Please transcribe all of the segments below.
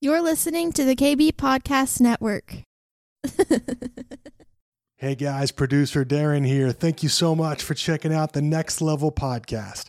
You're listening to the KB Podcast Network. hey guys, producer Darren here. Thank you so much for checking out the Next Level podcast.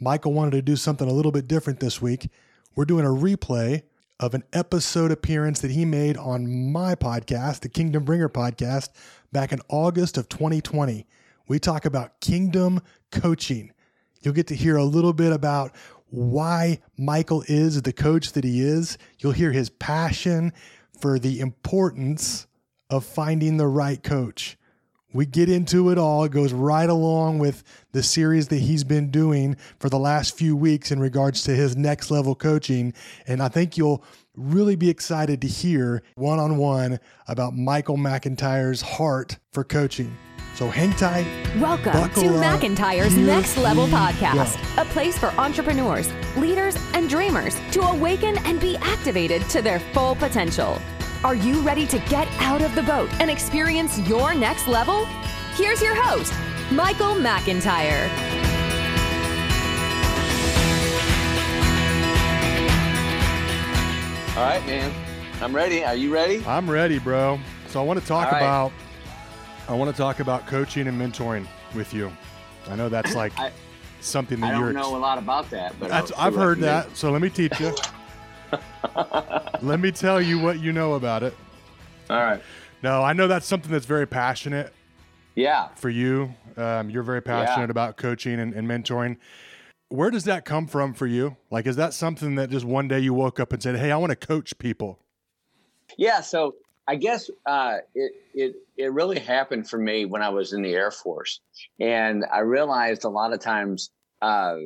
Michael wanted to do something a little bit different this week. We're doing a replay of an episode appearance that he made on my podcast, the Kingdom Bringer podcast, back in August of 2020. We talk about kingdom coaching. You'll get to hear a little bit about why Michael is the coach that he is. You'll hear his passion for the importance of finding the right coach. We get into it all. It goes right along with the series that he's been doing for the last few weeks in regards to his next level coaching. And I think you'll really be excited to hear one on one about Michael McIntyre's heart for coaching. So hang tight. Welcome to up. McIntyre's Next Level Podcast, go. a place for entrepreneurs, leaders, and dreamers to awaken and be activated to their full potential. Are you ready to get out of the boat and experience your next level? Here's your host, Michael McIntyre. All right, man. I'm ready. Are you ready? I'm ready, bro. So I want to talk right. about I want to talk about coaching and mentoring with you. I know that's like I, something that I you're. don't know a lot about that, but I've heard that. So let me teach you. let me tell you what you know about it. All right. No, I know that's something that's very passionate. Yeah. For you, um, you're very passionate yeah. about coaching and, and mentoring. Where does that come from for you? Like, is that something that just one day you woke up and said, "Hey, I want to coach people"? Yeah. So I guess uh, it it it really happened for me when I was in the Air Force, and I realized a lot of times uh,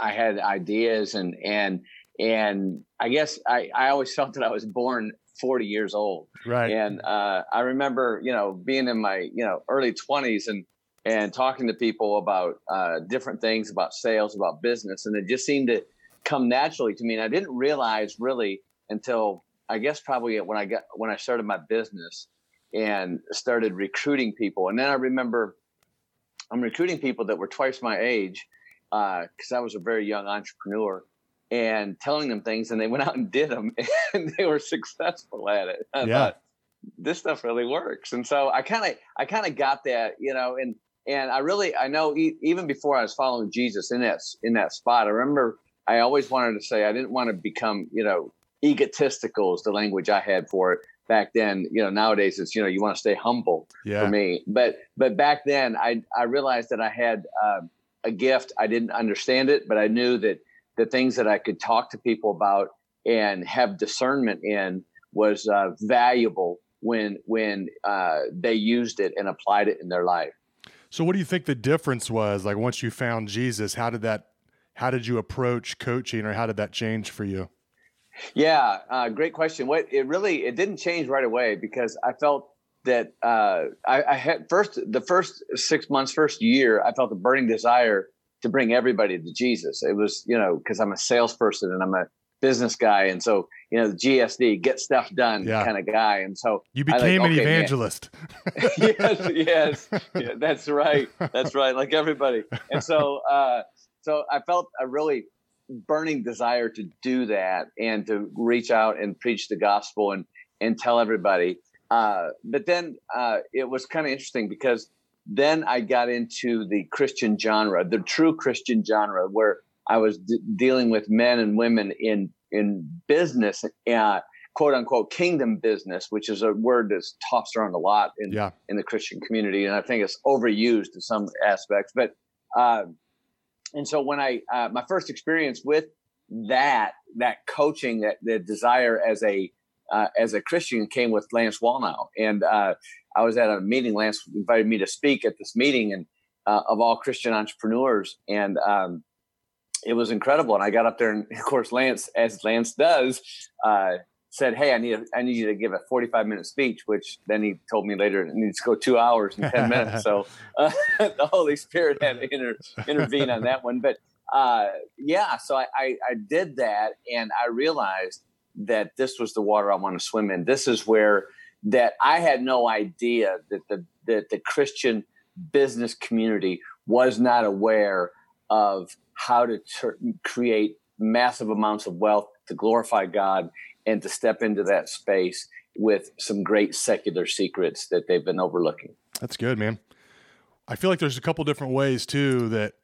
I had ideas and and and I guess I I always felt that I was born 40 years old. Right. And uh, I remember you know being in my you know early 20s and and talking to people about uh, different things about sales about business, and it just seemed to come naturally to me. And I didn't realize really until I guess probably when I got when I started my business and started recruiting people, and then I remember I'm recruiting people that were twice my age because uh, I was a very young entrepreneur and telling them things, and they went out and did them, and they were successful at it. I yeah. thought this stuff really works, and so I kind of I kind of got that, you know, and and I really I know e- even before I was following Jesus in that in that spot, I remember I always wanted to say I didn't want to become you know egotistical is the language I had for it back then. You know, nowadays it's you know you want to stay humble yeah. for me, but but back then I I realized that I had uh, a gift. I didn't understand it, but I knew that the things that I could talk to people about and have discernment in was uh, valuable when when uh, they used it and applied it in their life. So, what do you think the difference was? Like once you found Jesus, how did that? How did you approach coaching, or how did that change for you? Yeah, uh, great question. What it really it didn't change right away because I felt that uh, I, I, had first the first six months, first year, I felt a burning desire to bring everybody to Jesus. It was you know because I'm a salesperson and I'm a business guy, and so you know the GSD get stuff done yeah. kind of guy, and so you became like, an okay, evangelist. yes, yes, yeah, that's right, that's right, like everybody, and so uh, so I felt a really burning desire to do that and to reach out and preach the gospel and and tell everybody. Uh, but then uh, it was kind of interesting because then I got into the Christian genre, the true Christian genre, where I was d- dealing with men and women in in business, uh, quote unquote kingdom business, which is a word that's tossed around a lot in yeah. in the Christian community, and I think it's overused in some aspects. But uh, and so when I uh, my first experience with that that coaching that the desire as a uh, as a Christian came with Lance Wallnau, and uh, I was at a meeting. Lance invited me to speak at this meeting, and uh, of all Christian entrepreneurs, and um, it was incredible. And I got up there, and of course, Lance, as Lance does, uh, said, "Hey, I need a, I need you to give a 45 minute speech," which then he told me later it needs to go two hours and 10 minutes. So uh, the Holy Spirit had to inter, intervene on that one. But uh, yeah, so I, I, I did that, and I realized that this was the water I want to swim in. This is where that I had no idea that the that the Christian business community was not aware of how to ter- create massive amounts of wealth to glorify God and to step into that space with some great secular secrets that they've been overlooking. That's good, man. I feel like there's a couple different ways too that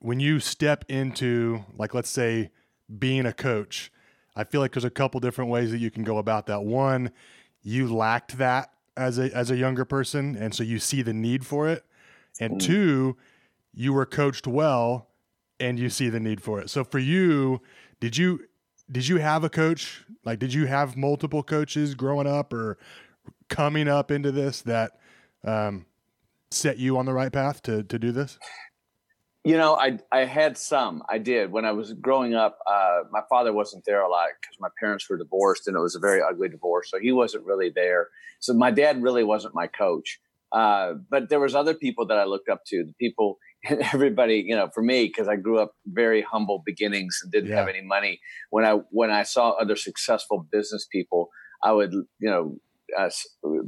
when you step into, like, let's say, being a coach, I feel like there's a couple different ways that you can go about that. One, you lacked that as a as a younger person, and so you see the need for it. And mm. two, you were coached well, and you see the need for it. So for you, did you did you have a coach? Like, did you have multiple coaches growing up or coming up into this that um, set you on the right path to to do this? You know, I I had some. I did when I was growing up. Uh, my father wasn't there a lot because my parents were divorced, and it was a very ugly divorce. So he wasn't really there. So my dad really wasn't my coach. Uh, but there was other people that I looked up to. The people everybody, you know, for me, because I grew up very humble beginnings and didn't yeah. have any money. When I when I saw other successful business people, I would, you know, uh,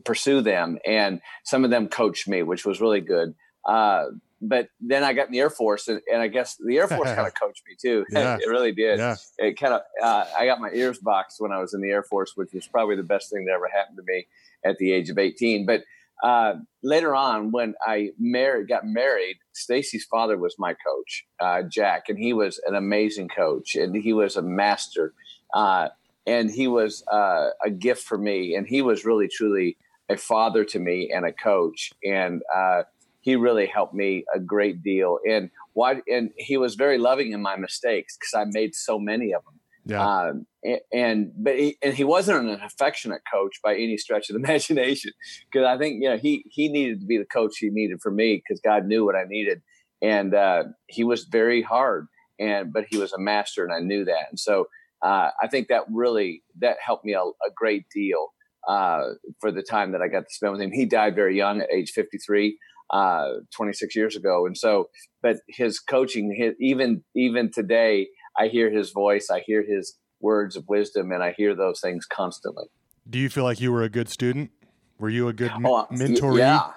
pursue them, and some of them coached me, which was really good. Uh, but then I got in the Air Force, and, and I guess the Air Force kind of coached me too. Yeah. it really did. Yeah. It kind of. Uh, I got my ears boxed when I was in the Air Force, which was probably the best thing that ever happened to me at the age of eighteen. But uh, later on, when I married, got married, Stacy's father was my coach, uh, Jack, and he was an amazing coach, and he was a master, uh, and he was uh, a gift for me, and he was really truly a father to me and a coach, and uh, he really helped me a great deal. And why? And he was very loving in my mistakes because I made so many of them. Yeah. Um, and, and, but he, and he wasn't an affectionate coach by any stretch of the imagination because I think you know he he needed to be the coach he needed for me because God knew what I needed and uh, he was very hard and but he was a master and I knew that and so uh, I think that really that helped me a, a great deal uh, for the time that I got to spend with him. He died very young at age 53. Uh, 26 years ago, and so, but his coaching, his, even even today, I hear his voice, I hear his words of wisdom, and I hear those things constantly. Do you feel like you were a good student? Were you a good oh, mentor? Yeah.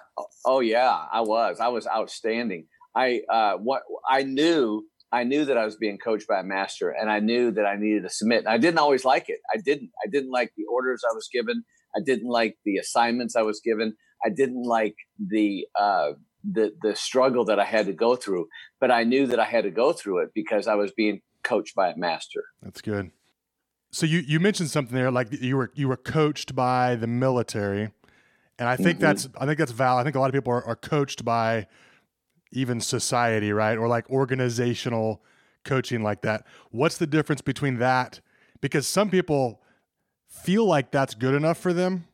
Oh yeah, I was. I was outstanding. I uh, what I knew. I knew that I was being coached by a master, and I knew that I needed to submit. And I didn't always like it. I didn't. I didn't like the orders I was given. I didn't like the assignments I was given. I didn't like the uh, the the struggle that I had to go through. But I knew that I had to go through it because I was being coached by a master. That's good. So you you mentioned something there, like you were you were coached by the military, and I think mm-hmm. that's I think that's valid. I think a lot of people are, are coached by even society, right, or like organizational coaching like that. What's the difference between that? Because some people feel like that's good enough for them,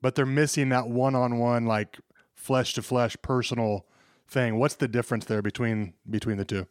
but they're missing that one-on-one, like flesh to flesh, personal thing. What's the difference there between between the two?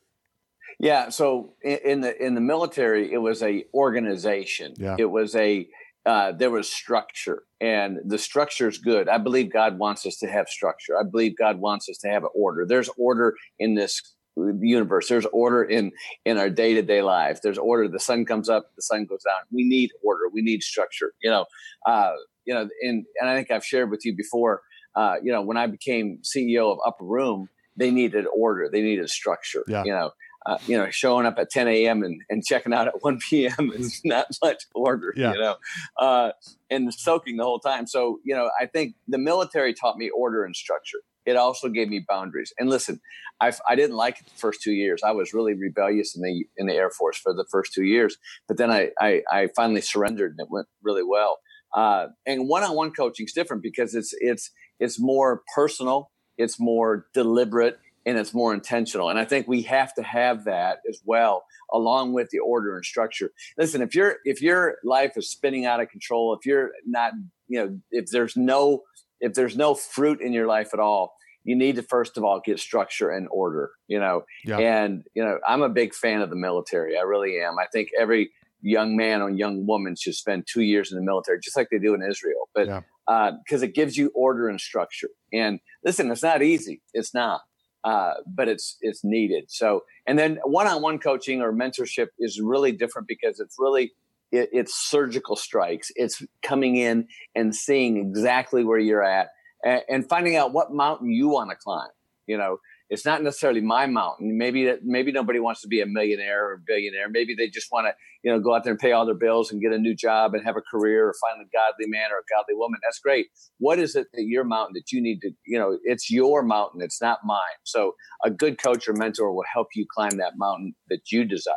Yeah. So in, the in the military, it was a organization. Yeah. It was a uh, there was structure, and the structure is good. I believe God wants us to have structure. I believe God wants us to have an order. There's order in this universe. There's order in in our day to day life. There's order. The sun comes up, the sun goes down. We need order. We need structure. You know, uh, you know, and and I think I've shared with you before. Uh, you know, when I became CEO of Upper Room, they needed order. They needed structure. Yeah. You know, uh, you know, showing up at 10 a.m. and, and checking out at 1 p.m. is not much order, yeah. you know, uh, and soaking the whole time. So, you know, I think the military taught me order and structure. It also gave me boundaries. And listen, I, I didn't like it the first two years. I was really rebellious in the in the Air Force for the first two years, but then I I, I finally surrendered and it went really well. Uh, and one-on-one coaching is different because it's it's it's more personal, it's more deliberate, and it's more intentional. And I think we have to have that as well, along with the order and structure. Listen, if your if your life is spinning out of control, if you're not, you know, if there's no if there's no fruit in your life at all, you need to first of all get structure and order. You know, yeah. and you know, I'm a big fan of the military. I really am. I think every young man or young woman should spend two years in the military, just like they do in Israel. But because uh, it gives you order and structure. And listen, it's not easy. It's not uh, but it's it's needed. So, and then one-on-one coaching or mentorship is really different because it's really it, it's surgical strikes. It's coming in and seeing exactly where you're at and, and finding out what mountain you want to climb. You know, it's not necessarily my mountain. Maybe that maybe nobody wants to be a millionaire or billionaire. Maybe they just want to, you know, go out there and pay all their bills and get a new job and have a career or find a godly man or a godly woman. That's great. What is it that your mountain that you need to, you know, it's your mountain. It's not mine. So a good coach or mentor will help you climb that mountain that you desire.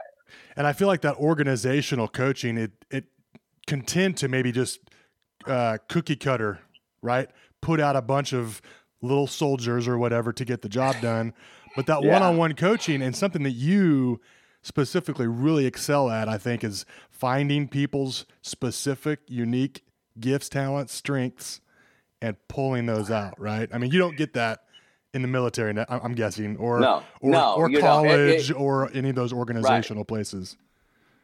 And I feel like that organizational coaching, it it can tend to maybe just uh, cookie cutter, right? Put out a bunch of little soldiers or whatever to get the job done. But that one on one coaching and something that you specifically really excel at, I think, is finding people's specific, unique gifts, talents, strengths, and pulling those out, right? I mean, you don't get that in the military, I'm guessing, or no, or, no, or college, it, it, or any of those organizational right. places.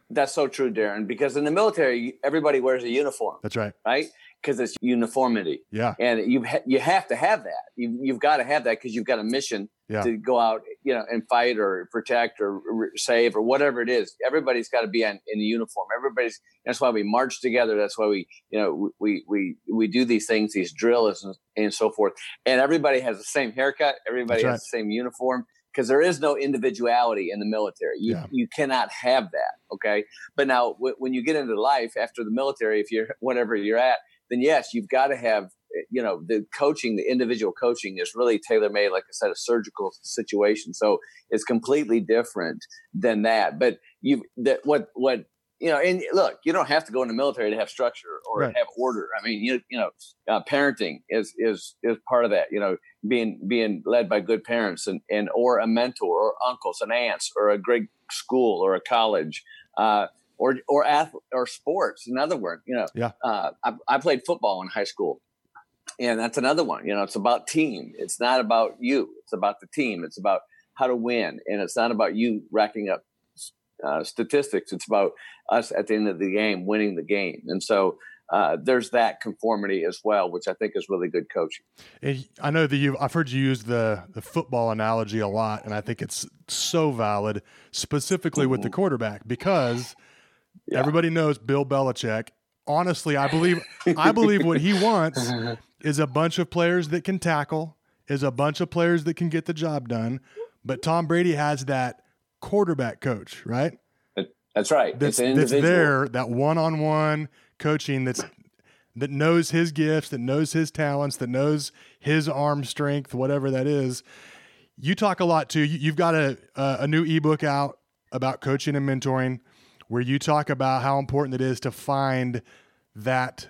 That's so true, Darren. Because in the military, everybody wears a uniform. That's right. Right because it's uniformity. Yeah. And you ha- you have to have that. You, you've got to have that because you've got a mission yeah. to go out, you know, and fight or protect or re- save or whatever it is. Everybody's got to be in, in the uniform. Everybody's. That's why we march together. That's why we, you know, we we we do these things, these drills and, and so forth. And everybody has the same haircut. Everybody has the same uniform because there is no individuality in the military. You yeah. you cannot have that. Okay. But now w- when you get into life after the military, if you're whatever you're at then yes, you've got to have, you know, the coaching, the individual coaching is really tailor made, like I said, a surgical situation. So it's completely different than that. But you, that what, what, you know, and look, you don't have to go in the military to have structure or right. have order. I mean, you, you know, uh, parenting is, is, is part of that, you know, being, being led by good parents and, and, or a mentor or uncles and aunts or a great school or a college. Uh, or or athlete, or sports. Another word, you know. Yeah. Uh, I, I played football in high school, and that's another one. You know, it's about team. It's not about you. It's about the team. It's about how to win, and it's not about you racking up uh, statistics. It's about us at the end of the game winning the game, and so. Uh, there's that conformity as well, which I think is really good coaching. I know that you I've heard you use the the football analogy a lot, and I think it's so valid, specifically mm-hmm. with the mm-hmm. quarterback, because yeah. Everybody knows Bill Belichick. Honestly, I believe I believe what he wants is a bunch of players that can tackle, is a bunch of players that can get the job done. But Tom Brady has that quarterback coach, right? That's right. That's, that's there, that one-on-one coaching that's that knows his gifts, that knows his talents, that knows his arm strength, whatever that is. You talk a lot too. You've got a a new ebook out about coaching and mentoring where you talk about how important it is to find that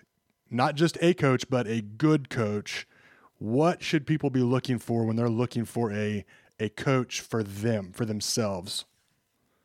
not just a coach, but a good coach. What should people be looking for when they're looking for a a coach for them, for themselves?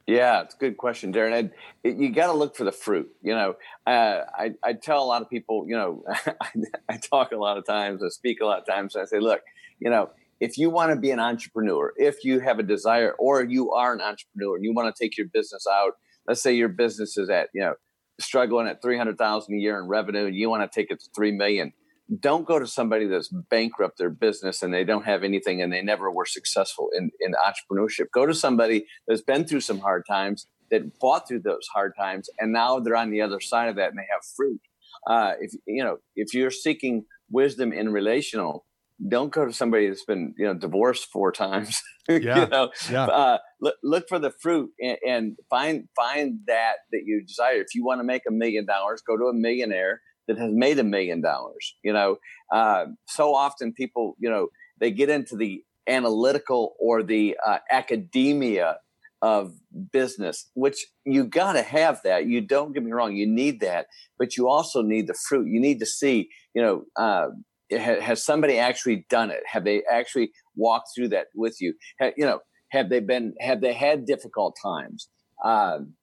Yeah, it's a good question, Darren. You got to look for the fruit. You know, uh, I, I tell a lot of people, you know, I, I, talk a lot of times, I speak a lot of times, I say, look, you know, if you want to be an entrepreneur, if you have a desire or you are an entrepreneur and you want to take your business out let's say your business is at you know struggling at 300,000 a year in revenue and you want to take it to 3 million don't go to somebody that's bankrupt their business and they don't have anything and they never were successful in, in entrepreneurship. Go to somebody that's been through some hard times that fought through those hard times and now they're on the other side of that and they have fruit. Uh, if you know if you're seeking wisdom in relational don't go to somebody that's been you know divorced four times yeah you know? yeah. Uh, look, look for the fruit and, and, find find that that you desire. If you want to make a million dollars go to a millionaire that has made a million dollars you know? Uh, so often people you know they get into the analytical or the uh, academia of business which you got to have that. You don't get me wrong you need that but you also need the fruit. You need to see you know uh, has somebody actually done it? Have they actually walked through that with you? Have, you know, have they been? Have they had difficult times? Um,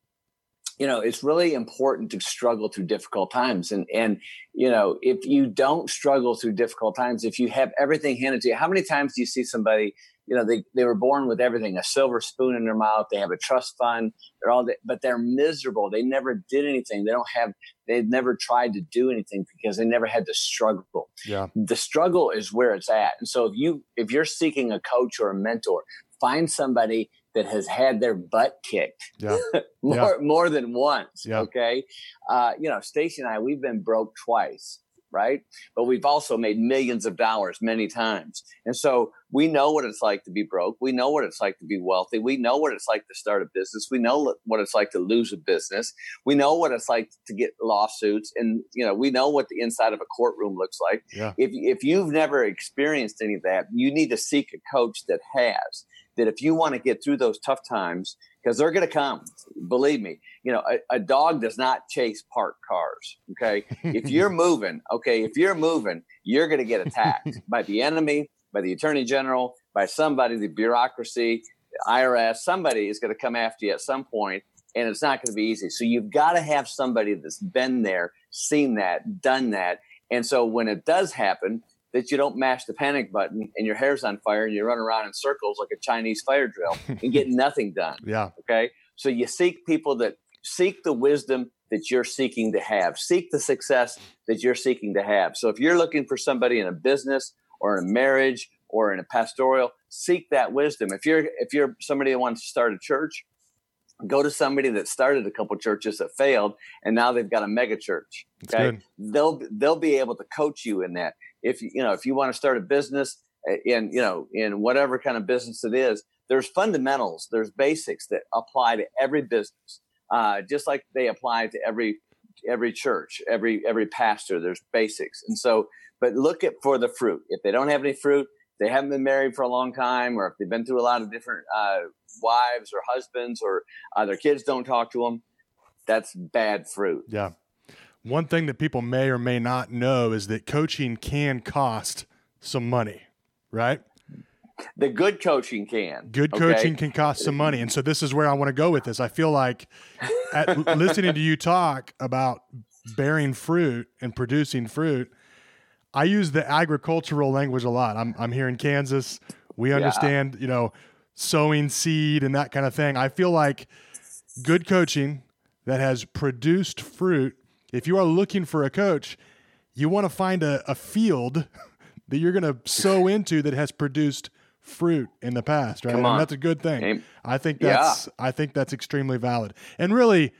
you know, it's really important to struggle through difficult times, and and you know, if you don't struggle through difficult times, if you have everything handed to you, how many times do you see somebody you know they, they were born with everything a silver spoon in their mouth they have a trust fund they're all but they're miserable they never did anything they don't have they've never tried to do anything because they never had to struggle yeah the struggle is where it's at and so if you if you're seeking a coach or a mentor find somebody that has had their butt kicked yeah. more yeah. more than once yeah. okay uh, you know stacy and i we've been broke twice right? But we've also made millions of dollars many times. And so we know what it's like to be broke. We know what it's like to be wealthy. We know what it's like to start a business. We know what it's like to lose a business. We know what it's like to get lawsuits. And, you know, we know what the inside of a courtroom looks like. Yeah. If, if you've never experienced any of that, you need to seek a coach that has. That if you want to get through those tough times, because they're going to come. Believe me, you know, a, a, dog does not chase parked cars. Okay. if you're moving, okay, if you're moving, you're going to get attacked by the enemy, by the attorney general, by somebody, the bureaucracy, the IRS, somebody is going to come after you at some point, and it's not going to be easy. So you've got to have somebody that's been there, seen that, done that. And so when it does happen, that you don't mash the panic button and your hair's on fire and you run around in circles like a Chinese fire drill and get nothing done. Yeah. Okay. So you seek people that seek the wisdom that you're seeking to have, seek the success that you're seeking to have. So if you're looking for somebody in a business or in a marriage or in a pastoral, seek that wisdom. If you're if you're somebody that wants to start a church, go to somebody that started a couple churches that failed and now they've got a mega church. Okay. They'll they'll be able to coach you in that if you know if you want to start a business eh, in you know in whatever kind of business it is there's fundamentals there's basics that apply to every business uh, just like they apply to every every church every every pastor there's basics and so but look at for the fruit if they don't have any fruit they haven't been married for a long time or if they've been through a lot of different uh, wives or husbands or uh, their kids don't talk to them that's bad fruit yeah one thing that people may or may not know is that coaching can cost some money, right? The good coaching can. Good okay? coaching can cost some money. And so this is where I want to go with this. I feel like at, listening to you talk about bearing fruit and producing fruit, I use the agricultural language a lot. I'm, I'm here in Kansas. We understand, yeah. you know, sowing seed and that kind of thing. I feel like good coaching that has produced fruit if you are looking for a coach, you want to find a, a field that you're going to sow into that has produced fruit in the past, right? And that's a good thing. I think that's yeah. I think that's extremely valid. And really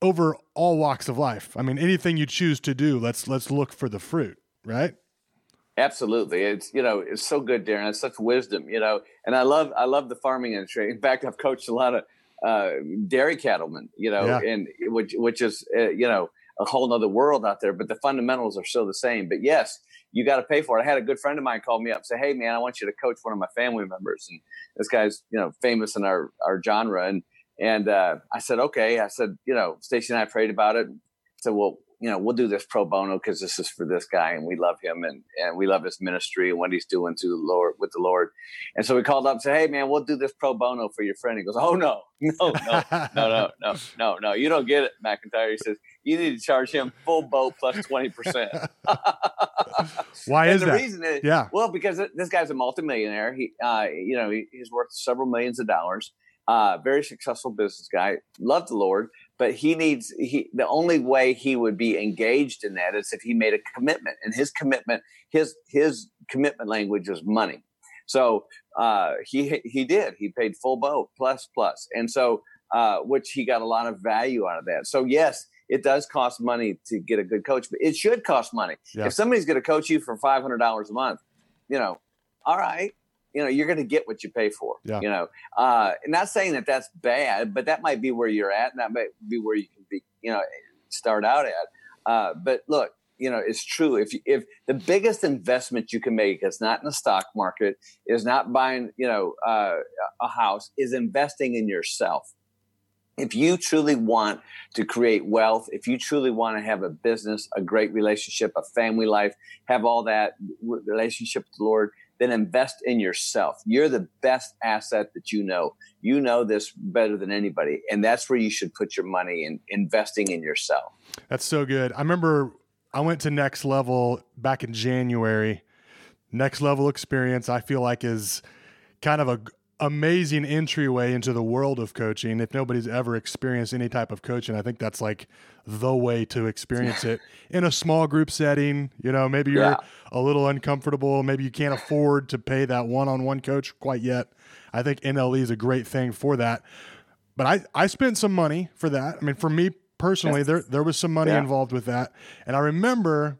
over all walks of life. I mean, anything you choose to do, let's let's look for the fruit, right? Absolutely. It's you know, it's so good, Darren. It's such wisdom, you know. And I love I love the farming industry. In fact, I've coached a lot of uh, dairy cattlemen, you know, yeah. and which which is uh, you know a whole other world out there. But the fundamentals are still the same. But yes, you got to pay for it. I had a good friend of mine call me up, say, "Hey, man, I want you to coach one of my family members." And this guy's you know famous in our our genre, and and uh, I said, "Okay." I said, you know, Stacy and I prayed about it. I said, "Well, you know, we'll do this pro bono because this is for this guy and we love him and, and we love his ministry and what he's doing to the Lord with the Lord. And so we called up and said, Hey man, we'll do this pro bono for your friend. He goes, Oh no, no, no, no, no, no, no, no. You don't get it, McIntyre. He says, you need to charge him full boat plus 20%. Why and is the that? reason is, yeah. well, because this guy's a multimillionaire. He, uh, you know, he, he's worth several millions of dollars. Uh, very successful business guy, loved the Lord, but he needs he the only way he would be engaged in that is if he made a commitment, and his commitment, his his commitment language was money. So uh, he he did. He paid full boat plus plus, and so uh, which he got a lot of value out of that. So yes, it does cost money to get a good coach, but it should cost money. Yeah. If somebody's going to coach you for five hundred dollars a month, you know, all right, you know you're going to get what you pay for yeah. you know? Uh not saying that that's bad but that might be where you're at and that might be where you can be you know start out at. Uh but look you know it's true. If if the biggest investment you can make is not in the stock market is not buying you know uh, a house is investing in yourself. If you truly want to create wealth, if you truly want to have a business, a great relationship, a family life, have all that relationship with the Lord, then invest in yourself. You're the best asset that you know. You know this better than anybody. And that's where you should put your money in investing in yourself. That's so good. I remember I went to Next Level back in January. Next Level experience, I feel like, is kind of a amazing entryway into the world of coaching. If nobody's ever experienced any type of coaching, I think that's like the way to experience it in a small group setting. You know, maybe you're yeah. a little uncomfortable. Maybe you can't afford to pay that one on one coach quite yet. I think NLE is a great thing for that. But I, I spent some money for that. I mean, for me personally, there there was some money yeah. involved with that. And I remember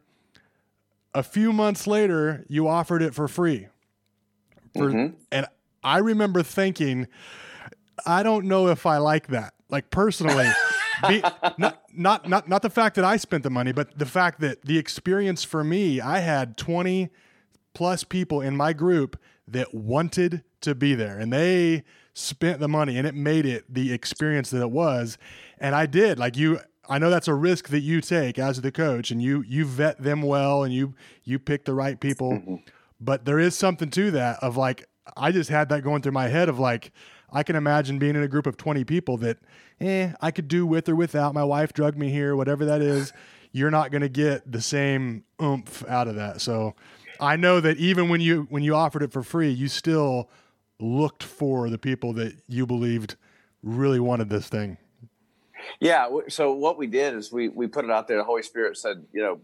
a few months later, you offered it for free. For, mm-hmm. And I remember thinking, I don't know if I like that. Like personally, be, not, not not not the fact that I spent the money, but the fact that the experience for me, I had 20 plus people in my group that wanted to be there and they spent the money and it made it the experience that it was. And I did. Like you I know that's a risk that you take as the coach and you you vet them well and you you pick the right people. Mm-hmm. But there is something to that of like I just had that going through my head of like I can imagine being in a group of 20 people that eh I could do with or without my wife drugged me here whatever that is. You're not going to get the same oomph out of that. So I know that even when you when you offered it for free, you still looked for the people that you believed really wanted this thing. Yeah. So what we did is we we put it out there. The Holy Spirit said, you know,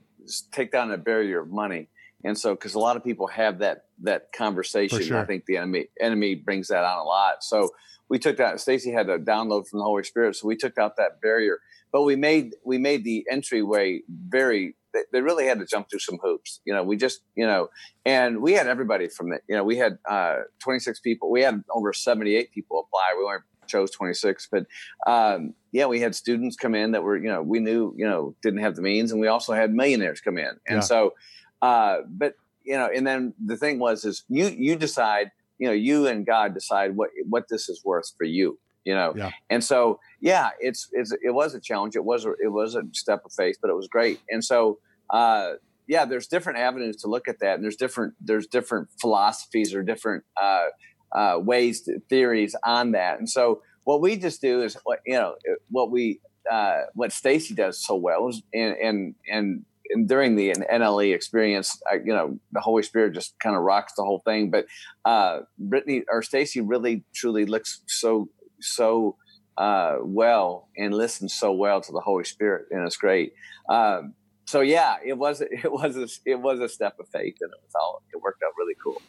take down the barrier of money. And so, because a lot of people have that that conversation, sure. I think the enemy enemy brings that on a lot. So we took that. Stacy had a download from the Holy Spirit, so we took out that barrier. But we made we made the entryway very. They really had to jump through some hoops. You know, we just you know, and we had everybody from it. You know, we had uh, 26 people. We had over 78 people apply. We weren't chose 26 but um, yeah we had students come in that were you know we knew you know didn't have the means and we also had millionaires come in and yeah. so uh, but you know and then the thing was is you you decide you know you and god decide what what this is worth for you you know yeah. and so yeah it's, it's it was a challenge it was a, it was a step of faith but it was great and so uh, yeah there's different avenues to look at that and there's different there's different philosophies or different uh, uh, ways, to, theories on that. And so what we just do is, you know, what we, uh, what Stacy does so well is, and, and, and, and during the NLE experience, I, you know, the Holy Spirit just kind of rocks the whole thing. But uh, Brittany or Stacy really truly looks so so uh, well and listens so well to the Holy Spirit, and it's great. Um, so yeah, it was it was a, it was a step of faith, and it was all it worked out really cool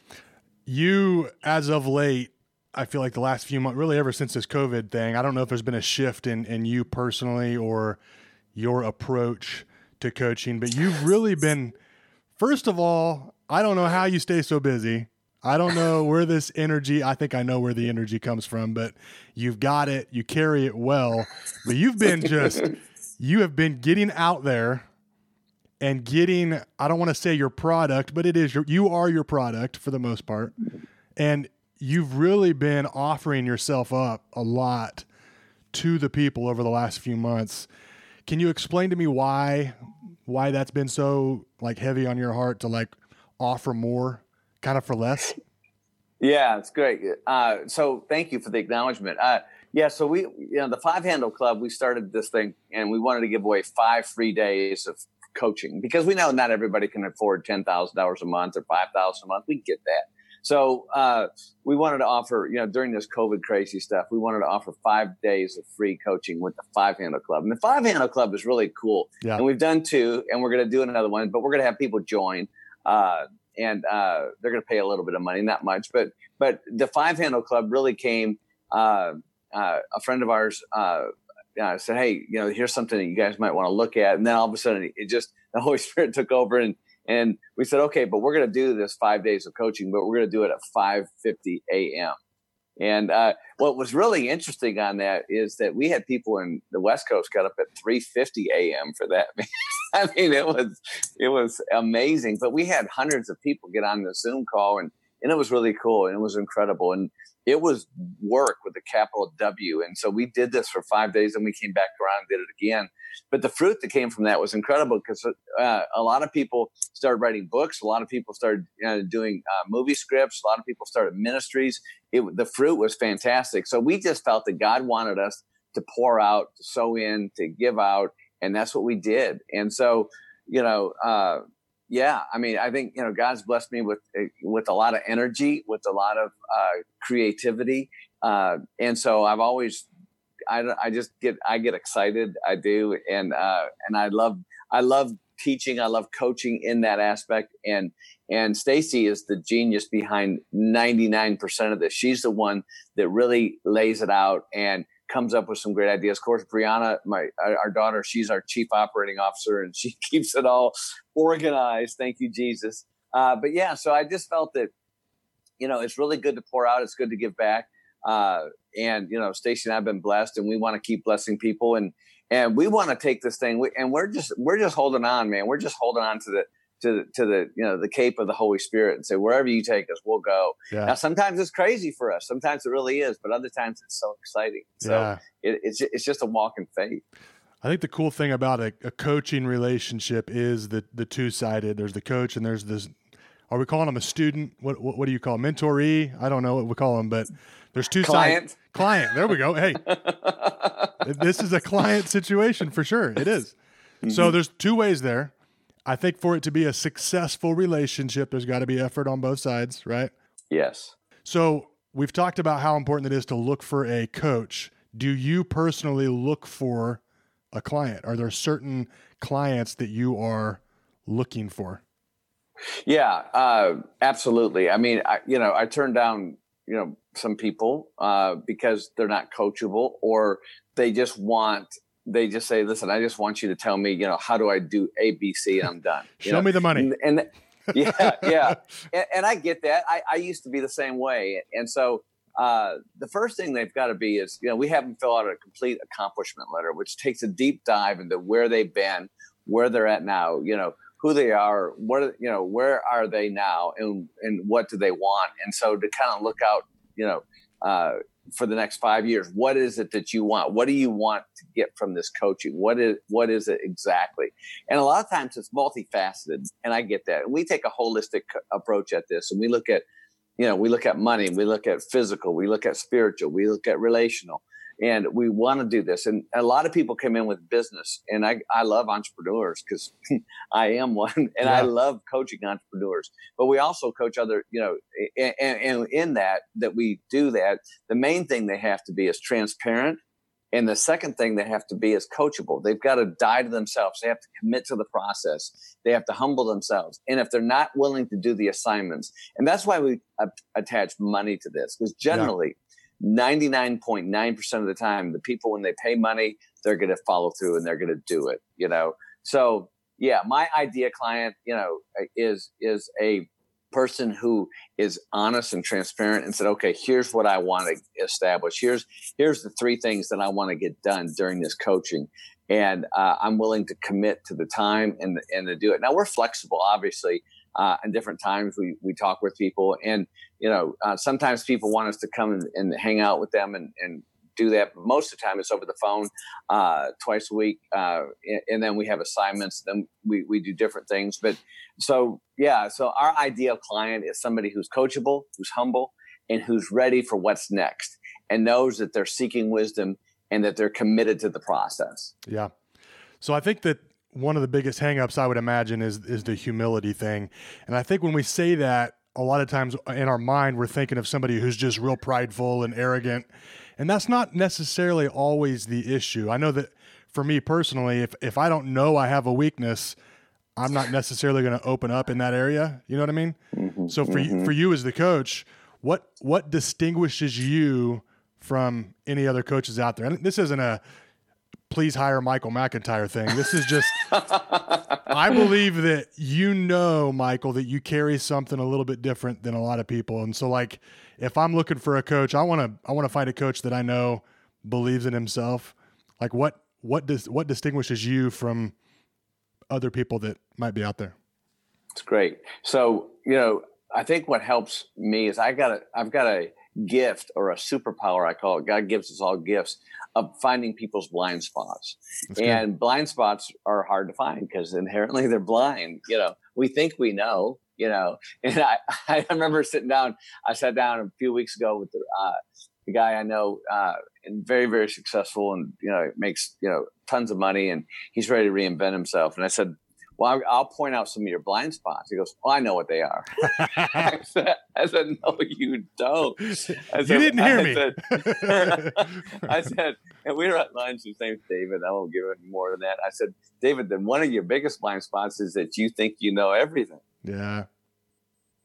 you as of late I feel like the last few months, really ever since this COVID thing, I don't know if there's been a shift in, in you personally or your approach to coaching, but you've really been, first of all, I don't know how you stay so busy. I don't know where this energy, I think I know where the energy comes from, but you've got it, you carry it well, but you've been just, you have been getting out there and getting I don't want to say your product, but it is your you are your product for the most part. And you've really been offering yourself up a lot to the people over the last few months. Can you explain to me why why that's been so like heavy on your heart to like offer more kind of for less? Yeah, it's great. Uh, so thank you for the acknowledgement. Uh, yeah, so we, you know, the Five Handle Club, we started this thing and we wanted to give away five free days of coaching because we know not everybody can afford ten thousand dollars a month or five thousand a month. We get that. So uh, we wanted to offer, you know, during this COVID crazy stuff, we wanted to offer five days of free coaching with the Five Handle Club. And the Five Handle Club is really cool. Yeah. And we've done two, and we're going to do another one, but we're going to have people join. Uh, and uh, they're going to pay a little bit of money, not much, but but the Five Handle Club really came. Uh, uh, a friend of ours uh, said, hey, you know, here's something that you guys might want to look at. And then all of a sudden, it just the Holy Spirit took over, and and we said, okay, but we're going to do this five days of coaching, but we're going to do it at 5:50 a.m. And uh, what was really interesting on that is that we had people in the West Coast got up at 3:50 a.m. for that. I mean, it was it was amazing. But we had hundreds of people get on the Zoom call, and and it was really cool, and it was incredible. And it was work with a capital W. And so we did this for five days and we came back around and did it again. But the fruit that came from that was incredible because uh, a lot of people started writing books. A lot of people started uh, doing uh, movie scripts. A lot of people started ministries. It, the fruit was fantastic. So we just felt that God wanted us to pour out, to sow in, to give out. And that's what we did. And so, you know, uh, yeah, I mean, I think you know God's blessed me with eh, with a lot of energy, with a lot of uh, creativity, uh, and so I've always, I, I just get I get excited, I do, and uh, and I love I love teaching, I love coaching in that aspect, and and Stacy is the genius behind ninety nine percent of this. She's the one that really lays it out, and comes up with some great ideas. Of course, Brianna, my our daughter, she's our chief operating officer, and she keeps it all organized. Thank you, Jesus. Uh, but yeah, so I just felt that you know it's really good to pour out. It's good to give back. Uh, and you know, Stacy and I've been blessed, and we want to keep blessing people, and and we want to take this thing, We, and we're just we're just holding on, man. We're just holding on to the to to the you know the cape of the Holy Spirit and say wherever you take us, we'll go. Yeah. Now sometimes it's crazy for us, sometimes it really is, but other times it's so exciting. So yeah. it, it's it's just a walk in faith. I think the cool thing about a, a coaching relationship is the the two sided. There's the coach and there's this. Are we calling them a student? What, what, what do you call them? mentoree? I don't know what we call them, but there's two client. sides. Client. There we go. Hey, this is a client situation for sure. It is. Mm-hmm. So there's two ways there. I think for it to be a successful relationship, there's got to be effort on both sides, right? Yes. So we've talked about how important it is to look for a coach. Do you personally look for a client? Are there certain clients that you are looking for? Yeah, uh, absolutely. I mean, I, you know, I turn down, you know, some people uh, because they're not coachable or they just want they just say, "Listen, I just want you to tell me, you know, how do I do A, B, C, and I'm done." Show know? me the money. And, and yeah, yeah, and, and, I get that. I, I used to be the same way, and so uh, the first thing they've got to be is, you know, we have them fill out a complete accomplishment letter, which takes a deep dive into where they've been, where they're at now, you know, who they are, what you know, where are they now, and and what do they want, and so to kind of look out, you know. Uh, for the next five years what is it that you want? What do you want to get from this coaching? What is what is it exactly? And a lot of times it's multifaceted and i get that. And we take a holistic approach at this and we look at you know we look at money we look at physical we look at spiritual we look at relational and we want to do this and a lot of people come in with business and i, I love entrepreneurs because i am one and yeah. i love coaching entrepreneurs but we also coach other you know and, and in that that we do that the main thing they have to be is transparent and the second thing they have to be is coachable. They've got to die to themselves. They have to commit to the process. They have to humble themselves. And if they're not willing to do the assignments, and that's why we attach money to this, because generally 99.9% of the time, the people, when they pay money, they're going to follow through and they're going to do it, you know? So yeah, my idea client, you know, is, is a person who is honest and transparent and said, okay, here's what I want to establish. Here's, here's the three things that I want to get done during this coaching. And uh, I'm willing to commit to the time and, and to do it. Now we're flexible, obviously uh, and different times we, we talk with people and you know uh, sometimes people want us to come and, and hang out with them and, and do that most of the time it's over the phone uh, twice a week uh, and, and, then we have assignments then we, we do different things but so yeah so our ideal client is somebody who's coachable who's humble and who's ready for what's next and knows that they're seeking wisdom and that they're committed to the process yeah so i think that one of the biggest hangups I would imagine is is the humility thing. And I think when we say that, a lot of times in our mind we're thinking of somebody who's just real prideful and arrogant. And that's not necessarily always the issue. I know that for me personally, if if I don't know I have a weakness, I'm not necessarily going to open up in that area. You know what I mean? Mm-hmm, so for mm-hmm. you, for you as the coach, what what distinguishes you from any other coaches out there? And this isn't a please hire Michael McIntyre thing. This is just, I believe that you know, Michael, that you carry something a little bit different than a lot of people. And so, like, if I'm looking for a coach, I want to, I want to find a coach that I know believes in himself. Like, what, what does, what distinguishes you from other people that might be out there? It's great. So, you know, I think what helps me is I got a, I've got a gift or a superpower. I call it. God gives us all gifts of finding people's blind spots. That's and good. blind spots are hard to find because inherently they're blind. You know, we think we know, you know, and I, I remember sitting down, I sat down a few weeks ago with the, uh, the guy I know, uh, and very, very successful and, you know, makes, you know, tons of money and he's ready to reinvent himself. And I said, well, I'll point out some of your blind spots. He goes, well, I know what they are. I, said, I, said, no, you don't. I said, you didn't hear I me. Said, I said, and we were at lunch. His name's David. I won't give any more than that. I said, David, then one of your biggest blind spots is that you think you know everything. Yeah.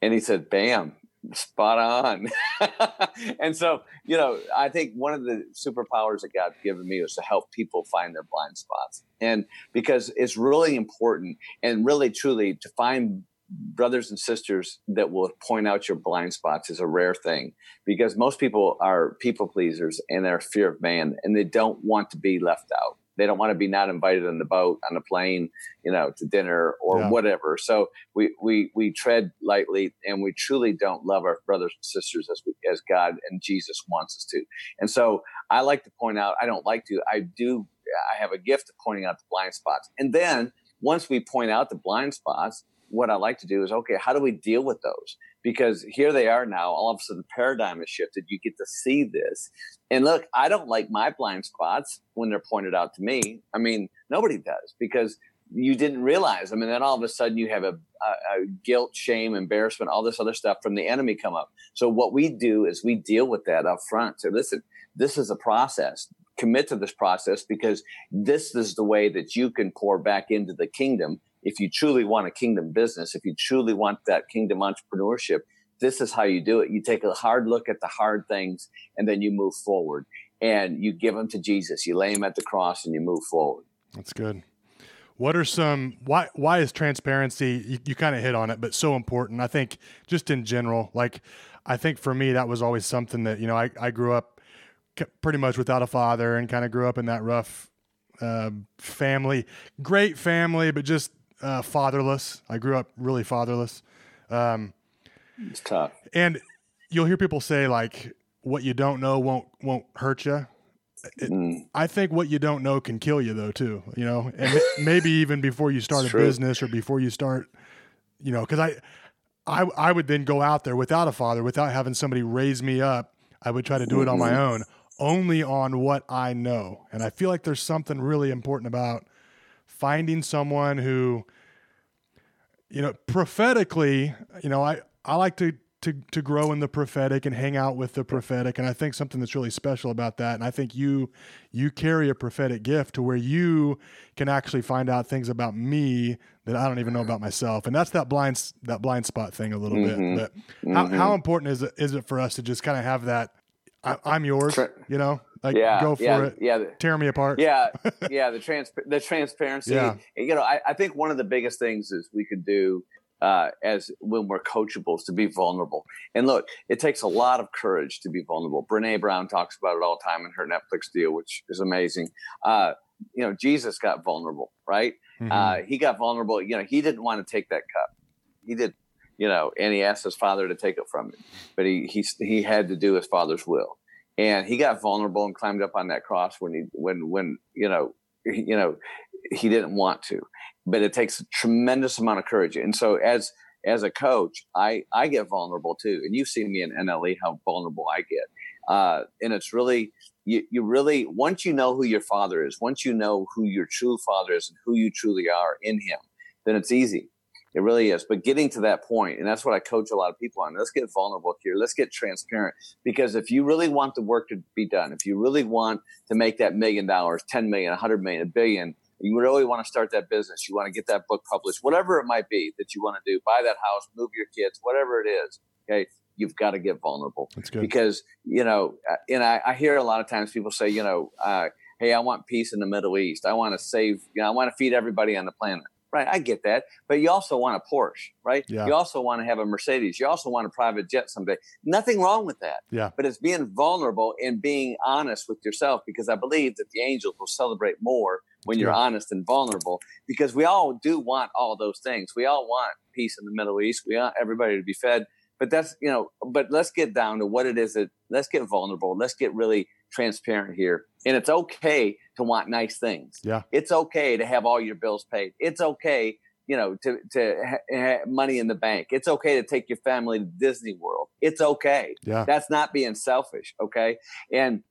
And he said, bam. Spot on. and so, you know, I think one of the superpowers that God's given me is to help people find their blind spots. And because it's really important and really truly to find brothers and sisters that will point out your blind spots is a rare thing because most people are people pleasers and they're fear of man and they don't want to be left out they don't want to be not invited on the boat on the plane you know to dinner or yeah. whatever. So we we we tread lightly and we truly don't love our brothers and sisters as we, as god and jesus wants us to. And so i like to point out i don't like to i do i have a gift of pointing out the blind spots. And then once we point out the blind spots what i like to do is okay how do we deal with those because here they are now. All of a sudden, the paradigm has shifted. You get to see this. And look, I don't like my blind spots when they're pointed out to me. I mean, nobody does because you didn't realize. I mean, then all of a sudden you have a, a, a, guilt, shame, embarrassment, all this other stuff from the enemy come up. So what we do is we deal with that up front. So listen, this is a process. Commit to this process because this is the way that you can pour back into the kingdom if you truly want a kingdom business, if you truly want that kingdom entrepreneurship, this is how you do it. You take a hard look at the hard things and then you move forward and you give them to Jesus. You lay them at the cross and you move forward. That's good. What are some why why is transparency you, you kind of hit on it but so important? I think just in general, like I think for me that was always something that, you know, I I grew up pretty much without a father and kind of grew up in that rough uh, family, great family, but just uh, fatherless. I grew up really fatherless. Um, it's tough. And you'll hear people say like, "What you don't know won't won't hurt you." It, mm. I think what you don't know can kill you though too. You know, and maybe even before you start a true. business or before you start, you know, because I, I I would then go out there without a father, without having somebody raise me up. I would try to do it on my mm-hmm. own, only on what I know. And I feel like there's something really important about finding someone who, you know, prophetically, you know, I, I like to, to, to grow in the prophetic and hang out with the prophetic. And I think something that's really special about that. And I think you, you carry a prophetic gift to where you can actually find out things about me that I don't even know about myself. And that's that blind, that blind spot thing a little mm-hmm. bit. But mm-hmm. how, how important is it, is it for us to just kind of have that, I, am yours, you know? Like, yeah, go for yeah, it. Yeah, tear me apart. Yeah, yeah. The trans the transparency. Yeah. You know, I, I think one of the biggest things is we could do uh, as when we're coachable is to be vulnerable. And look, it takes a lot of courage to be vulnerable. Brene Brown talks about it all the time in her Netflix deal, which is amazing. Uh, you know, Jesus got vulnerable, right? Mm-hmm. Uh, he got vulnerable. You know, he didn't want to take that cup. He did, you know, and he asked his father to take it from him, but he he he had to do his father's will and he got vulnerable and climbed up on that cross when he when when you know you know he didn't want to. But it takes a tremendous amount of courage. And so as as a coach i i get vulnerable too. And you've seen me in nle how vulnerable i get. Uh, and it's really you, you really once you know who your father is once you know who your true father is and who you truly are in him then it's easy it really is. But getting to that point, and that's what I coach a lot of people on. Let's get vulnerable here. Let's get transparent. Because if you really want the work to be done, if you really want to make that million dollars, 10 million, 100 million, a billion, you really want to start that business, you want to get that book published, whatever it might be that you want to do, buy that house, move your kids, whatever it is. Okay. You've got to get vulnerable. That's good. Because, you know, uh, and I, I hear a lot of times people say, you know, uh, hey, I want peace in the Middle East. I want to save, you know, I want to feed everybody on the planet. Right, I get that, but you also want a Porsche, right? Yeah. You also want to have a Mercedes. You also want a private jet someday. Nothing wrong with that. Yeah. But it's being vulnerable and being honest with yourself because I believe that the angels will celebrate more when you're yeah. honest and vulnerable because we all do want all those things. We all want peace in the Middle East. We want everybody to be fed. But that's, you know, but let's get down to what it is that let's get vulnerable. Let's get really transparent here. And it's okay to want nice things. Yeah. It's okay to have all your bills paid. It's okay, you know, to to have money in the bank. It's okay to take your family to Disney World. It's okay. Yeah. That's not being selfish, okay? And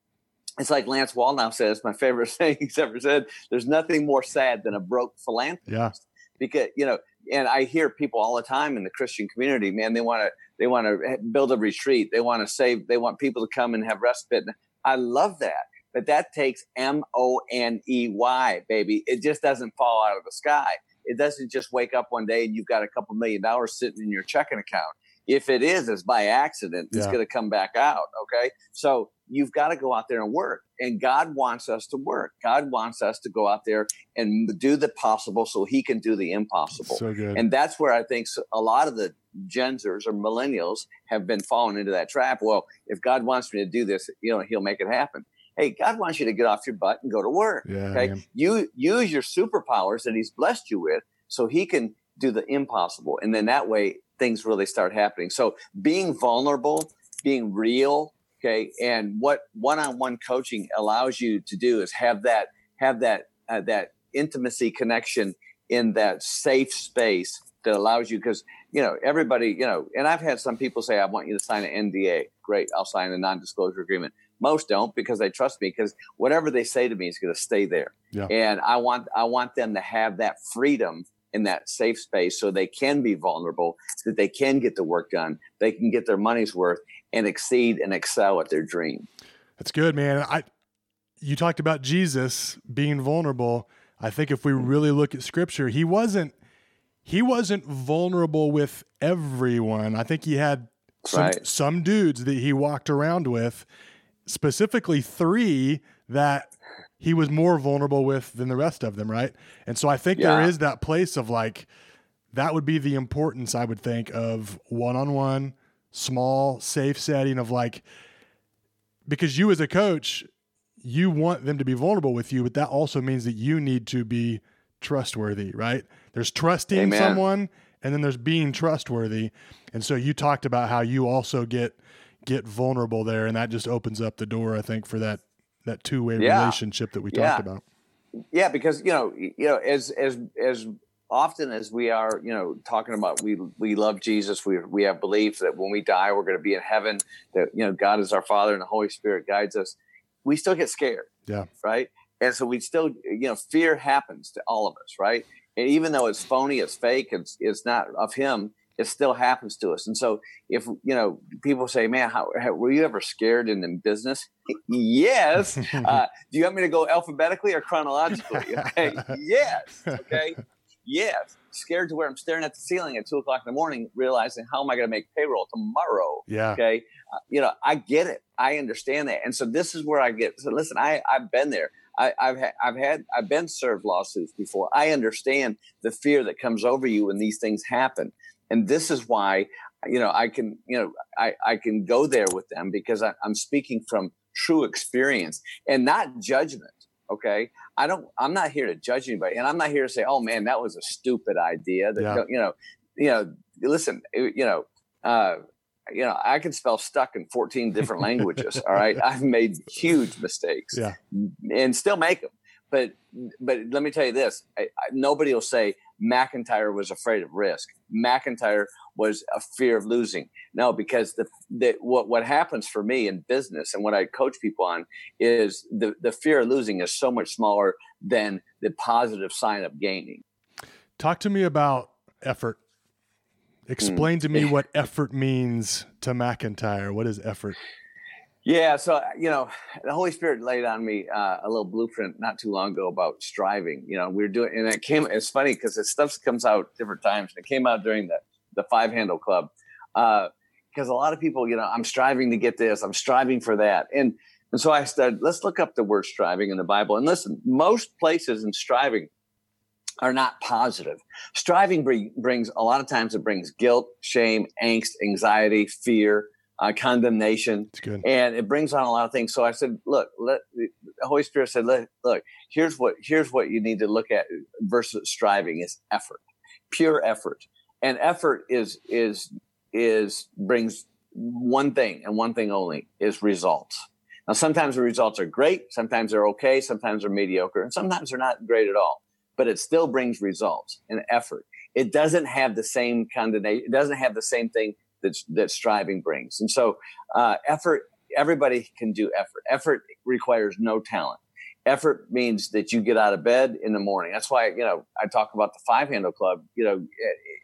it's like Lance Wallnau says, my favorite thing he's ever said, there's nothing more sad than a broke philanthropist. Yeah. Because, you know, and I hear people all the time in the Christian community, man, they want to they want to build a retreat. They want to save, they want people to come and have respite. I love that but that takes M O N E Y, baby. It just doesn't fall out of the sky. It doesn't just wake up one day and you've got a couple million dollars sitting in your checking account. If it is, it's by accident. It's Yeah. going to come back out. Okay. So you've got to go out there and work. And God wants us to work. God wants us to go out there and do the possible so he can do the impossible. So good. And that's where I think a lot of the Genzers or millennials have been falling into that trap. Well, if God wants me to do this, you know, he'll make it happen. Hey, God wants you to get off your butt and go to work. yeah. Okay. man. You use your superpowers that he's blessed you with so he can do the impossible. And then that way things really start happening. So being vulnerable, being real, okay, and what one-on-one coaching allows you to do is have that have that uh, that intimacy connection in that safe space that allows you because you know everybody you know and i've had some people say i want you to sign an nda great i'll sign a non-disclosure agreement most don't because they trust me because whatever they say to me is going to stay there Yeah. and i want i want them to have that freedom in that safe space so they can be vulnerable so that they can get the work done they can get their money's worth and exceed and excel at their dream That's good, man. I you talked about Jesus being vulnerable. I think if we really look at scripture, he wasn't he wasn't vulnerable with everyone. I think he had some Right. some dudes that he walked around with, specifically 3 that he was more vulnerable with than the rest of them, right? And so I think there Yeah. is that place of like that would be the importance I would think of one-on-one, small, safe setting of like because you as a coach, you want them to be vulnerable with you, but that also means that you need to be trustworthy, right? There's trusting Amen. someone and then there's being trustworthy. And so you talked about how you also get get vulnerable there and that just opens up the door I think for that that two-way Yeah. relationship that we Yeah. talked about. yeah because you know you know as as as often as we are you know talking about we we love jesus we we have belief that when we die we're going to be in heaven that you know god is our father and the holy spirit guides us we still get scared Yeah. right and so we still you know fear happens to all of us right even though it's phony it's fake it's it's not of him it still happens to us and so if you know people say man how, how were you ever scared in the business yes uh, do you want me to go alphabetically or chronologically? Okay. yes. Okay. Yes. Scared to where I'm staring at the ceiling at two o'clock in the morning, realizing how am I going to make payroll tomorrow? yeah. Okay. Uh, you know, I get it. I understand that. And so this is where I get. So listen, I I've been there. I, I've ha- I've had I've been served lawsuits before. I understand the fear that comes over you when these things happen, and this is why you know I can you know I I can go there with them because I, I'm speaking from true experience and not judgment. Okay, I don't. I'm not here to judge anybody, and I'm not here to say, "Oh man, that was a stupid idea." That Yeah. you know, you know. Listen, you know. Uh, you know, I can spell stuck in 14 different languages. all right. I've made huge mistakes Yeah. and still make them. But, but let me tell you this I, I, nobody will say McIntyre was afraid of risk. McIntyre was a fear of losing. No, because the, the what, what happens for me in business and what I coach people on is the, the fear of losing is so much smaller than the positive sign of gaining. Talk to me about effort. Mm. Explain to me what effort means to McIntyre. What is effort? Yeah, so uh, you know, the Holy Spirit laid on me uh, a little blueprint not too long ago about striving. You know, we were doing, and it came. It's funny because the stuff comes out different times. And it came out during the the Five Handle Club uh, because a lot of people, you know, I'm striving to get this, I'm striving for that, and and so I said, let's look up the word striving in the Bible. And listen, most places in striving are not positive. Striving bring, brings a lot of times it brings guilt, shame, angst, anxiety, fear, uh, condemnation It's good. and it brings on a lot of things. So I said, look, let, the Holy Spirit said, look, look, here's what here's what you need to look at versus striving is effort, pure effort, and effort is is is brings one thing and one thing only is results. Now, sometimes the results are great, sometimes they're okay, sometimes they're mediocre, and sometimes they're not great at all. But it still brings results and effort. It doesn't have the same condemnation. It doesn't have the same thing that that striving brings. And so, uh, effort. Everybody can do effort. Effort requires no talent. Effort means that you get out of bed in the morning. That's why you know I talk about the Five Handle Club. You know,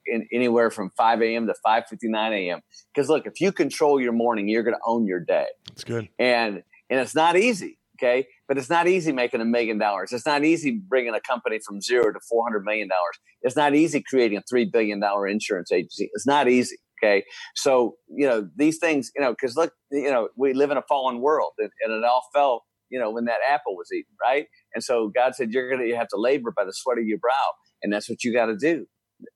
in, anywhere from 5 a.m. to 5:59 a.m. Because look, if you control your morning, you're going to own your day It's good. and and it's not easy okay but it's not easy making a million dollars it's not easy bringing a company from zero to 400 million dollars it's not easy creating a $3 billion insurance agency it's not easy Okay. So, you know, these things, you know, because look, you know, we live in a fallen world and, and it all fell, you know, when that apple was eaten, right? And so God said, you're going to have to labor by the sweat of your brow. And that's what you got to do.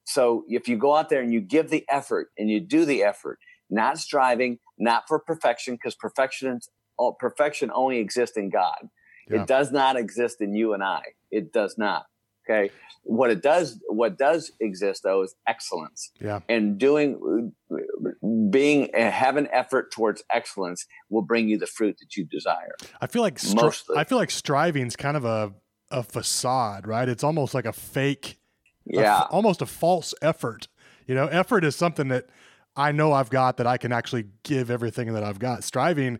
So if you go out there and you give the effort and you do the effort, not striving, not for perfection, because perfection, perfection only exists in God. Yeah. It does not exist in you and I. It does not. Okay. What it does, what does exist though, is excellence. Yeah. And doing, being, have an effort towards excellence will bring you the fruit that you desire. I feel like, stri- I feel like striving is kind of a, a facade, right? It's almost like a fake, yeah, a, almost a false effort. You know, effort is something that I know I've got that I can actually give everything that I've got. Striving,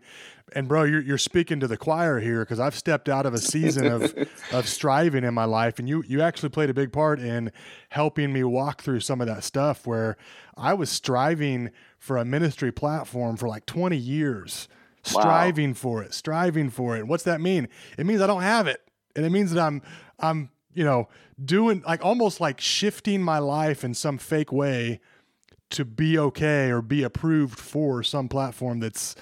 and bro, you're, you're speaking to the choir here because I've stepped out of a season of of striving in my life, and you you actually played a big part in helping me walk through some of that stuff where I was striving for a ministry platform for like 20 years, striving wow. for it, striving for it. what's that mean? It means I don't have it, and it means that I'm I'm you know doing like almost like shifting my life in some fake way to be okay or be approved for some platform that's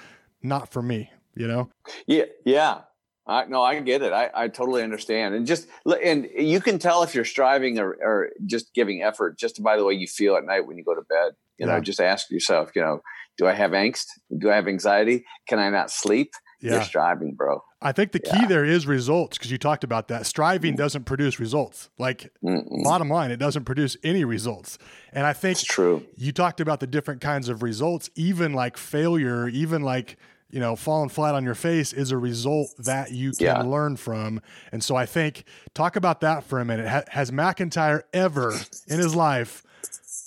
not for me, you know? Yeah. Yeah. I, no, I get it. I, I totally understand. And just, and you can tell if you're striving or, or just giving effort just by the way you feel at night when you go to bed. You yeah. know, just ask yourself, you know, do I have angst? Do I have anxiety? Can I not sleep? Yeah. You're striving, bro. I think the key yeah. there is results because you talked about that. Striving mm. doesn't produce results. Like Mm-mm. bottom line, it doesn't produce any results. And I think it's true. You talked about the different kinds of results, even like failure, even like you know falling flat on your face is a result that you can yeah. learn from. And so I think talk about that for a minute. Ha- has McIntyre ever in his life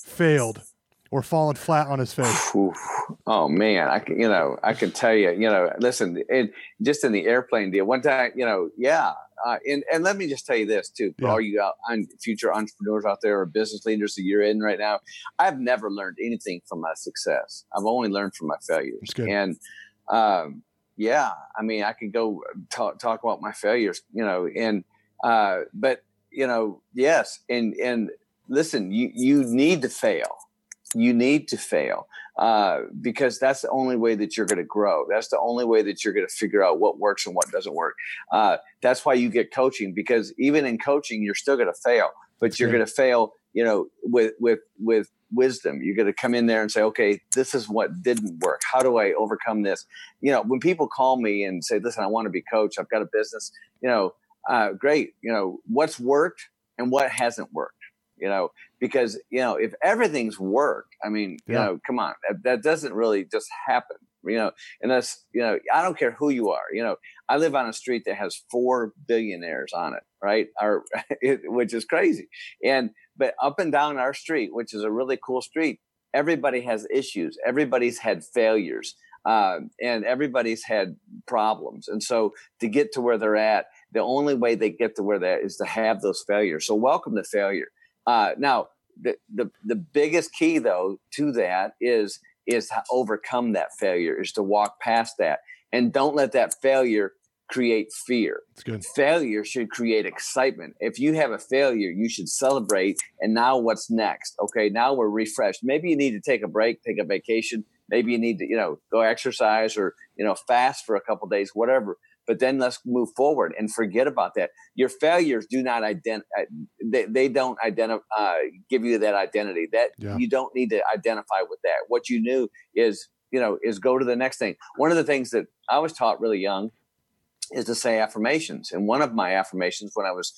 failed or fallen flat on his face? Oh man, I can, you know, I can tell you, you know, listen, it, just in the airplane deal, one time, you know, yeah. Uh, and, and let me just tell you this too, for yeah. all you out, future entrepreneurs out there or business leaders that you're in right now, I've never learned anything from my success. I've only learned from my failures. And, um, yeah, I mean, I could go talk, talk about my failures, you know, and, uh, but you know, yes. And, and listen, you, you need to fail you need to fail uh, because that's the only way that you're going to grow. That's the only way that you're going to figure out what works and what doesn't work. Uh, that's why you get coaching because even in coaching, you're still going to fail, but you're going to fail, you know, with with with wisdom. You're going to come in there and say, okay, this is what didn't work. How do I overcome this? You know, when people call me and say, listen, I want to be coach. I've got a business. You know, uh, great. You know, what's worked and what hasn't worked you know, because, you know, if everything's worked, I mean, yeah. you know, come on, that, that doesn't really just happen, you know, and that's, you know, I don't care who you are, you know, I live on a street that has four billionaires on it, right? Or, it, which is crazy. And, but up and down our street, which is a really cool street, everybody has issues. Everybody's had failures. Uh, and everybody's had problems. And so to get to where they're at, the only way they get to where they're at is to have those failures. So welcome to failure. Uh, now, the, the the biggest key though to that is is to overcome that failure, is to walk past that, and don't let that failure create fear. Failure should create excitement. If you have a failure, you should celebrate. And now what's next? Okay, now we're refreshed. Maybe you need to take a break, take a vacation. Maybe you need to, you know, go exercise or, you know, fast for a couple days, whatever but then let's move forward and forget about that. Your failures do not identify, uh, they, they don't identify, uh, give you that identity that yeah. you don't need to identify with that. What you knew is, you know, is go to the next thing. One of the things that I was taught really young is to say affirmations. And one of my affirmations when I was,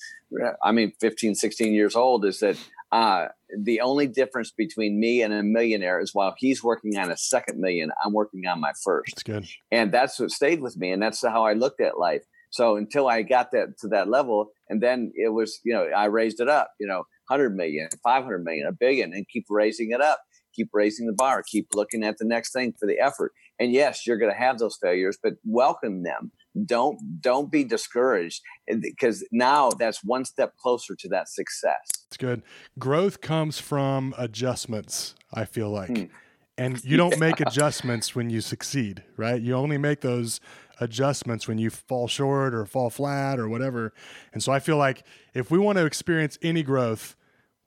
I mean, 15, 16 years old is that uh, the only difference between me and a millionaire is while he's working on a second million, I'm working on my first. That's good. And that's what stayed with me. And that's how I looked at life. So until I got that to that level, and then it was, you know, I raised it up, you know, 100 million, 500 million, a billion, and keep raising it up, keep raising the bar, keep looking at the next thing for the effort. And yes, you're going to have those failures, but welcome them don't don't be discouraged because now that's one step closer to that success it's good growth comes from adjustments i feel like hmm. and you don't make adjustments when you succeed right you only make those adjustments when you fall short or fall flat or whatever and so i feel like if we want to experience any growth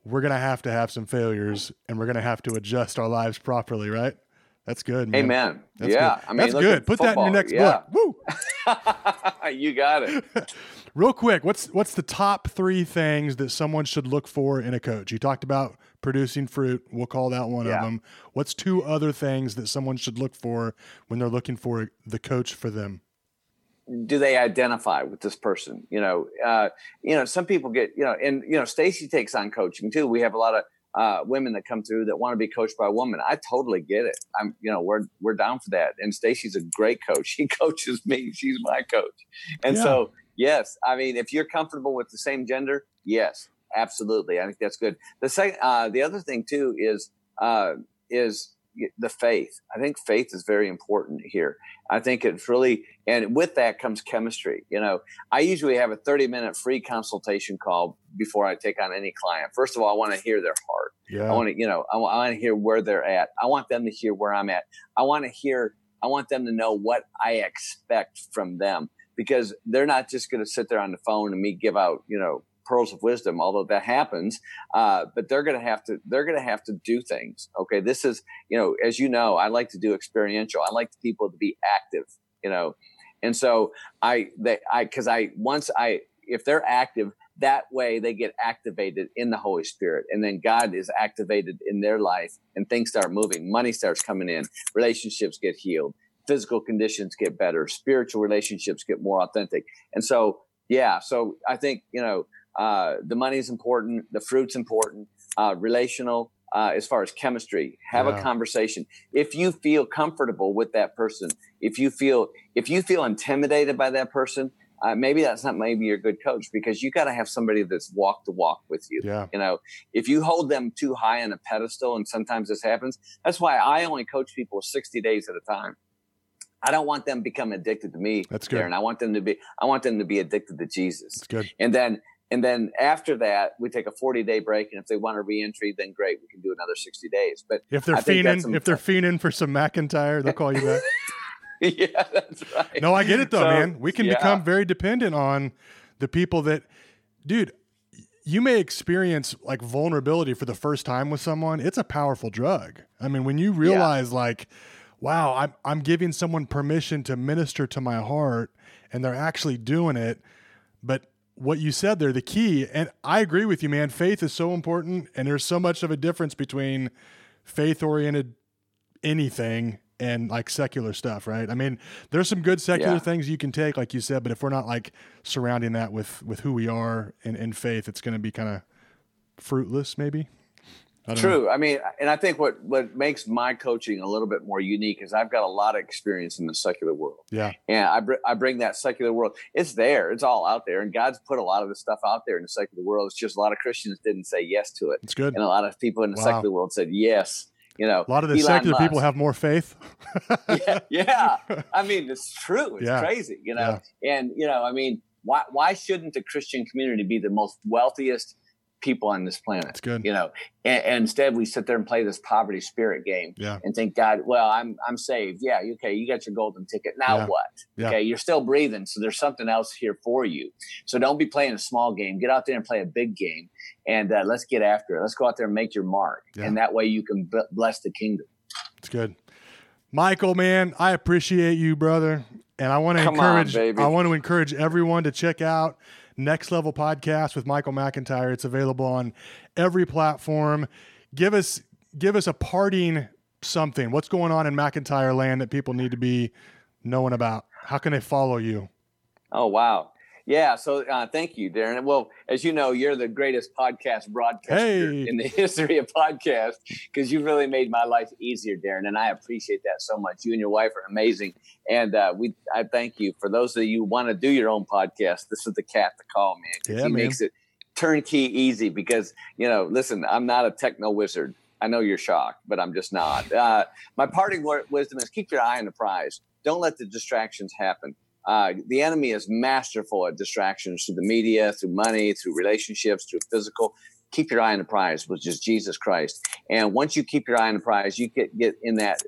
we're gonna have to have some failures, and we're gonna have to adjust our lives properly, right? That's good. Man. Amen. That's yeah, good. I mean, that's good. Put that in your next Yeah. book. Woo! you got it. Real quick, what's what's the top three things that someone should look for in a coach? You talked about producing fruit. We'll call that one of them. What's two other things that someone should look for when they're looking for the coach for them? do they identify with this person? You know, uh, you know, some people get, you know, and you know, Stacy takes on coaching too. We have a lot of uh, women that come through that want to be coached by a woman. I totally get it. I'm, you know, we're we're down for that. And Stacy's a great coach. She coaches me. She's my coach. And Yeah. so, yes, I mean, if you're comfortable with the same gender, yes, absolutely. I think that's good. The second, uh, the other thing too is uh, is the faith. I think faith is very important here. I think it's really, and with that comes chemistry. You know, I usually have a 30 minute free consultation call before I take on any client. First of all, I want to hear their heart. Yeah. I want to, you know, I want to hear where they're at. I want them to hear where I'm at. I want to hear, I want them to know what I expect from them because they're not just going to sit there on the phone and me give out, you know, pearls of wisdom, although that happens. Uh, but they're going to have to, they're going to have to do things. Okay. This is, you know, as you know, I like to do experiential. I like people to be active, you know, and so I, they, I, cause I, once I, if they're active, that way they get activated in the Holy Spirit. And then God is activated in their life and things start moving. Money starts coming in, relationships get healed, physical conditions get better, spiritual relationships get more authentic. And so, yeah, so I think, you know, uh, the money is important, the fruit's important, uh, relational, uh, as far as chemistry, have Yeah. a conversation. If you feel comfortable with that person, if you feel if you feel intimidated by that person, uh, maybe that's not maybe your good coach because you got to have somebody that's walk the walk with you. Yeah. You know, if you hold them too high on a pedestal, and sometimes this happens, that's why I only coach people 60 days at a time. I don't want them to become addicted to me. That's good. Darren. I want them to be. I want them to be addicted to Jesus. It's good. And then and then after that, we take a 40 day break. And if they want a reentry, then great, we can do another 60 days. But If they're fiending, if they're fiending for some McIntyre, they'll call you back. yeah, that's right. No, I get it though, So, man. We can yeah. become very dependent on the people that, dude. You may experience like vulnerability for the first time with someone. It's a powerful drug. I mean, when you realize like, wow, I'm I'm giving someone permission to minister to my heart, and they're actually doing it. But what you said there, the key, and I agree with you, man. Faith is so important, and there's so much of a difference between faith oriented anything and like secular stuff, right? I mean, there's some good secular Yeah. things you can take, like you said, but if we're not like surrounding that with with who we are in, in faith, it's going to be kind of fruitless, maybe. I don't know. True. I mean, and I think what what makes my coaching a little bit more unique is I've got a lot of experience in the secular world, Yeah, and I br- I bring that secular world. It's there. It's all out there, and God's put a lot of the stuff out there in the secular world. It's just a lot of Christians didn't say yes to it, it's good. and a lot of people in the Wow. secular world said yes. You know, A lot of the Elon secular people have more faith. yeah, yeah. I mean, it's true. It's Yeah. crazy, you know. And you know, I mean, why why shouldn't the Christian community be the most wealthiest people on this planet? It's good. You know, and, and instead we sit there and play this poverty spirit game Yeah, and think, God, well, I'm I'm saved. Yeah, okay, you got your golden ticket. Now Yeah. what? Yeah. Okay, you're still breathing, so there's something else here for you. So don't be playing a small game. Get out there and play a big game, and uh, let's get after it. Let's go out there and make your mark, and that way you can b- bless the kingdom. it's good. Michael, man, I appreciate you, brother, and I want to Come on, encourage. baby. I want to encourage everyone to check out Next Level Podcast with Michael McIntyre. It's available on every platform. Give us give us a parting something. What's going on in McIntyre land that people need to be knowing about? How can they follow you? Oh wow. Yeah, so uh, thank you, Darren. Well, as you know, you're the greatest podcast broadcaster Hey. in the history of podcasts because you've really made my life easier, Darren, and I appreciate that so much. You and your wife are amazing, and uh, we I thank you. For those of you who want to do your own podcast, this is the cat to call, man. Yeah, he man. makes it turnkey easy because you know, listen, I'm not a techno wizard. I know you're shocked, but I'm just not. Uh, my parting word, wisdom is keep your eye on the prize. Don't let the distractions happen. Uh, the enemy is masterful at distractions through the media, through money, through relationships, through physical. Keep your eye on the prize, which is Jesus Christ. And once you keep your eye on the prize, you get get in that.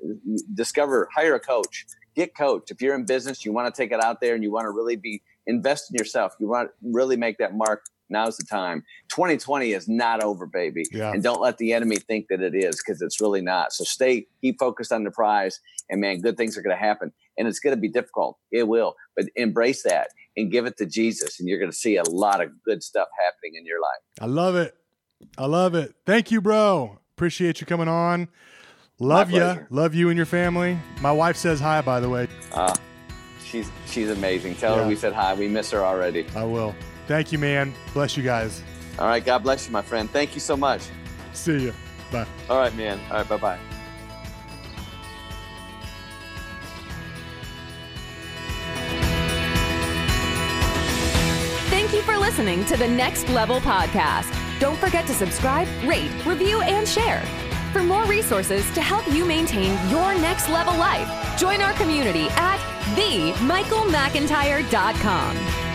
Discover, hire a coach, get coached. If you're in business, you want to take it out there, and you want to really be invest in yourself. You want to really make that mark. Now's the time. 2020 is not over, baby. Yeah. And don't let the enemy think that it is because it's really not. So stay, keep focused on the prize, and man, good things are going to happen. And it's going to be difficult. It will, but embrace that and give it to Jesus, and you're going to see a lot of good stuff happening in your life. I love it. I love it. Thank you, bro. Appreciate you coming on. Love you. Love you and your family. My wife says hi, by the way. Uh, she's she's amazing. Tell Yeah. her we said hi. We miss her already. I will. Thank you, man. Bless you guys. All right. God bless you, my friend. Thank you so much. See you. Bye. All right, man. All right. Bye bye. You for listening to the Next Level Podcast. Don't forget to subscribe, rate, review, and share. For more resources to help you maintain your next level life, join our community at themichaelmcintyre.com.